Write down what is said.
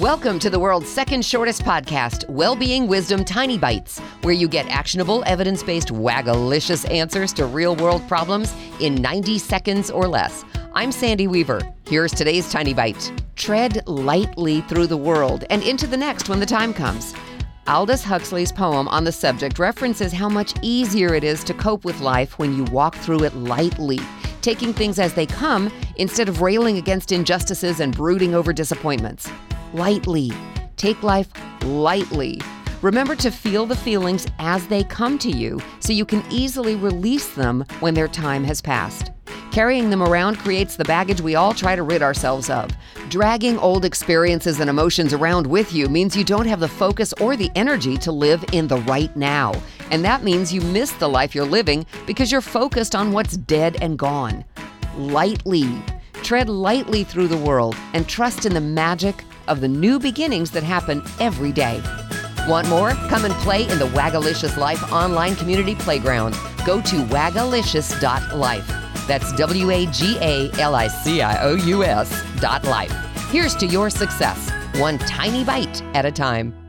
Welcome to the world's second shortest podcast, Wellbeing Wisdom Tiny Bites, where you get actionable, evidence based, wagalicious answers to real world problems in 90 seconds or less. I'm Sandy Weaver. Here's today's Tiny Bite Tread lightly through the world and into the next when the time comes. Aldous Huxley's poem on the subject references how much easier it is to cope with life when you walk through it lightly, taking things as they come instead of railing against injustices and brooding over disappointments. Lightly. Take life lightly. Remember to feel the feelings as they come to you so you can easily release them when their time has passed. Carrying them around creates the baggage we all try to rid ourselves of. Dragging old experiences and emotions around with you means you don't have the focus or the energy to live in the right now. And that means you miss the life you're living because you're focused on what's dead and gone. Lightly. Tread lightly through the world and trust in the magic of the new beginnings that happen every day. Want more? Come and play in the Wagalicious Life online community playground. Go to wagalicious.life. That's W A G A L I C I O U S dot life. Here's to your success, one tiny bite at a time.